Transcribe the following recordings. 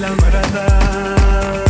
la marada.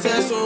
success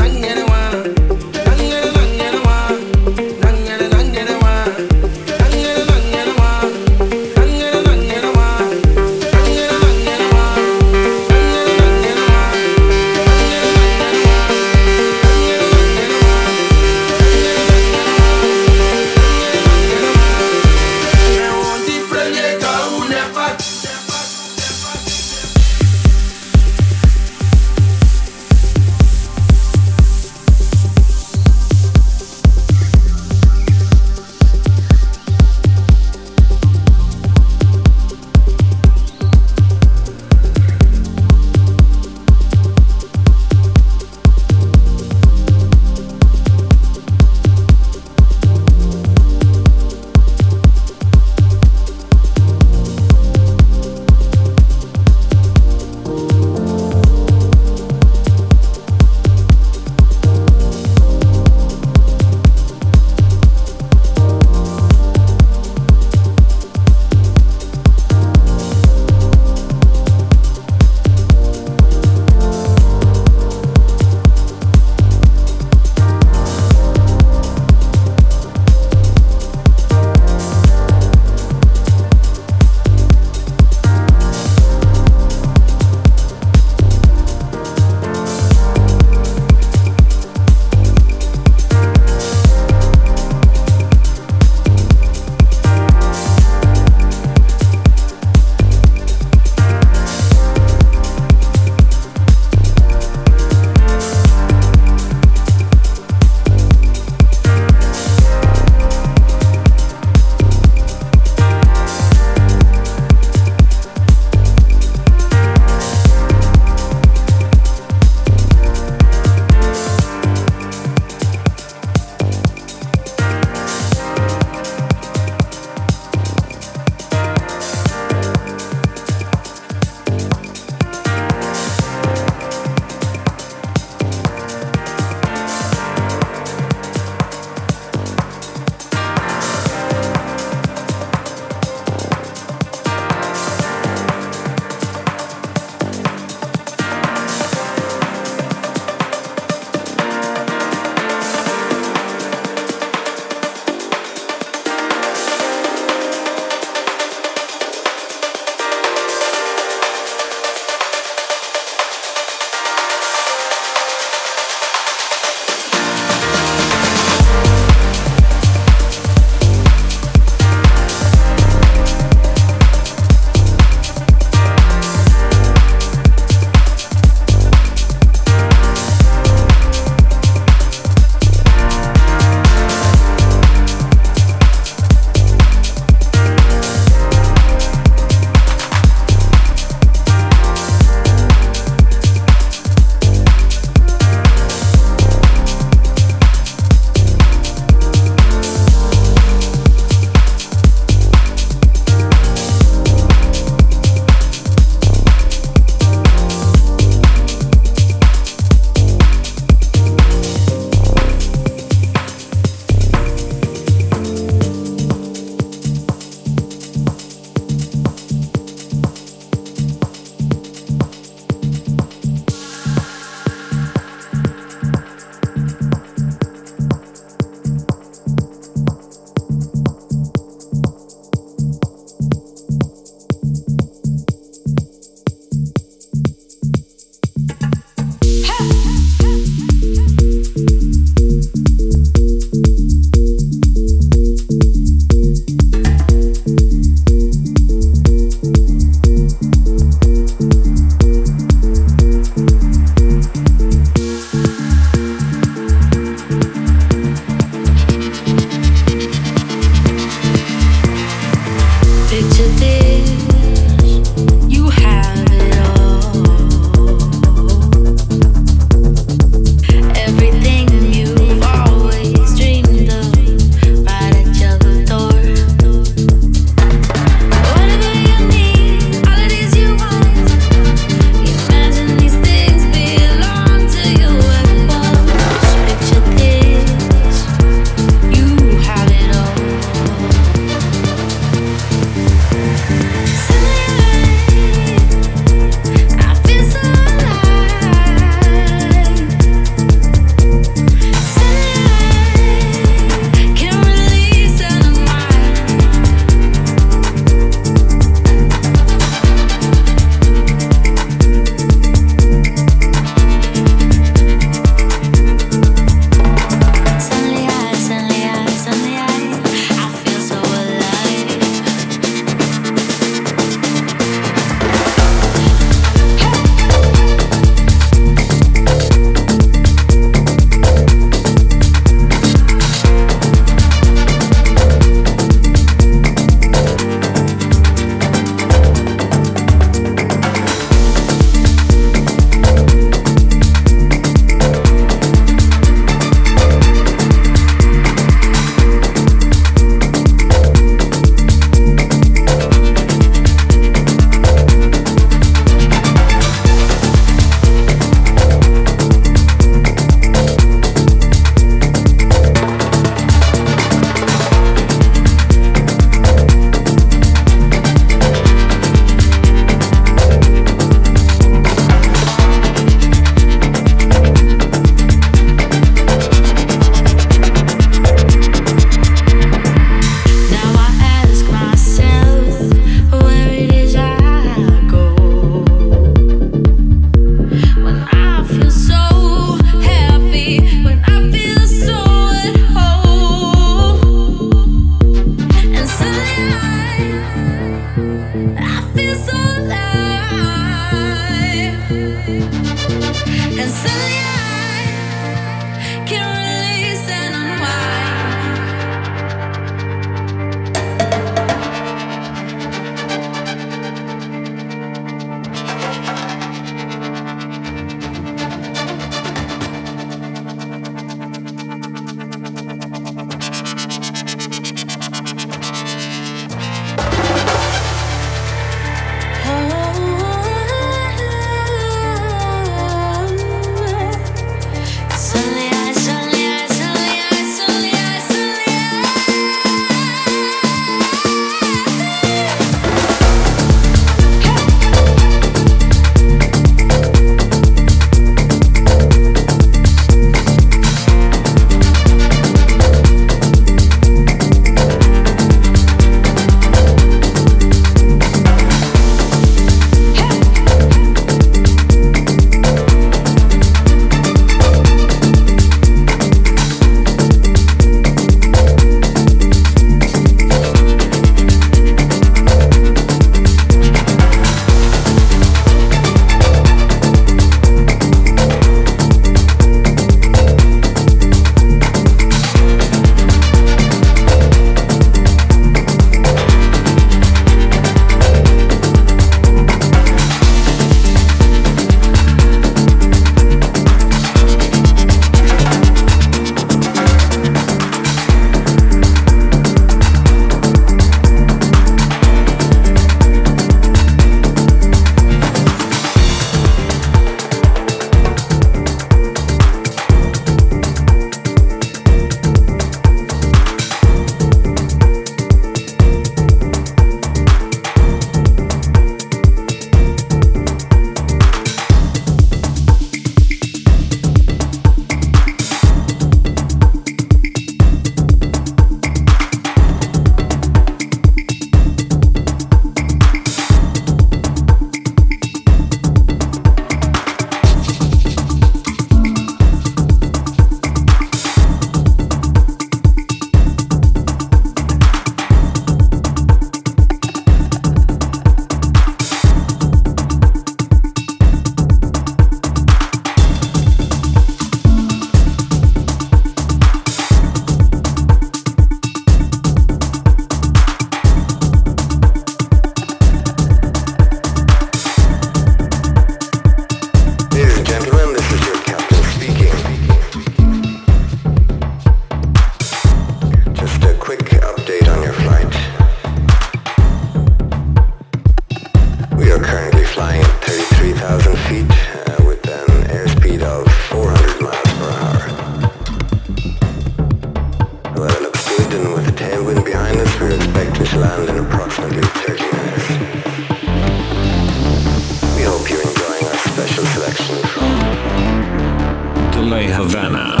Havana.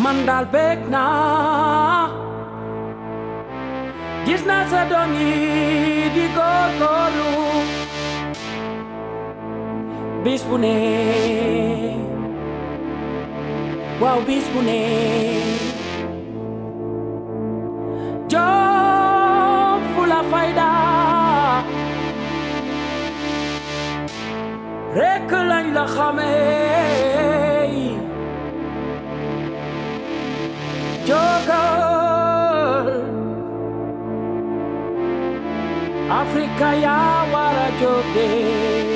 Mandal Bedna gis naa sa doom yi di góorgóorlu bis bu ne. Waaw bis bu ne. Jom la Africa ya wara joge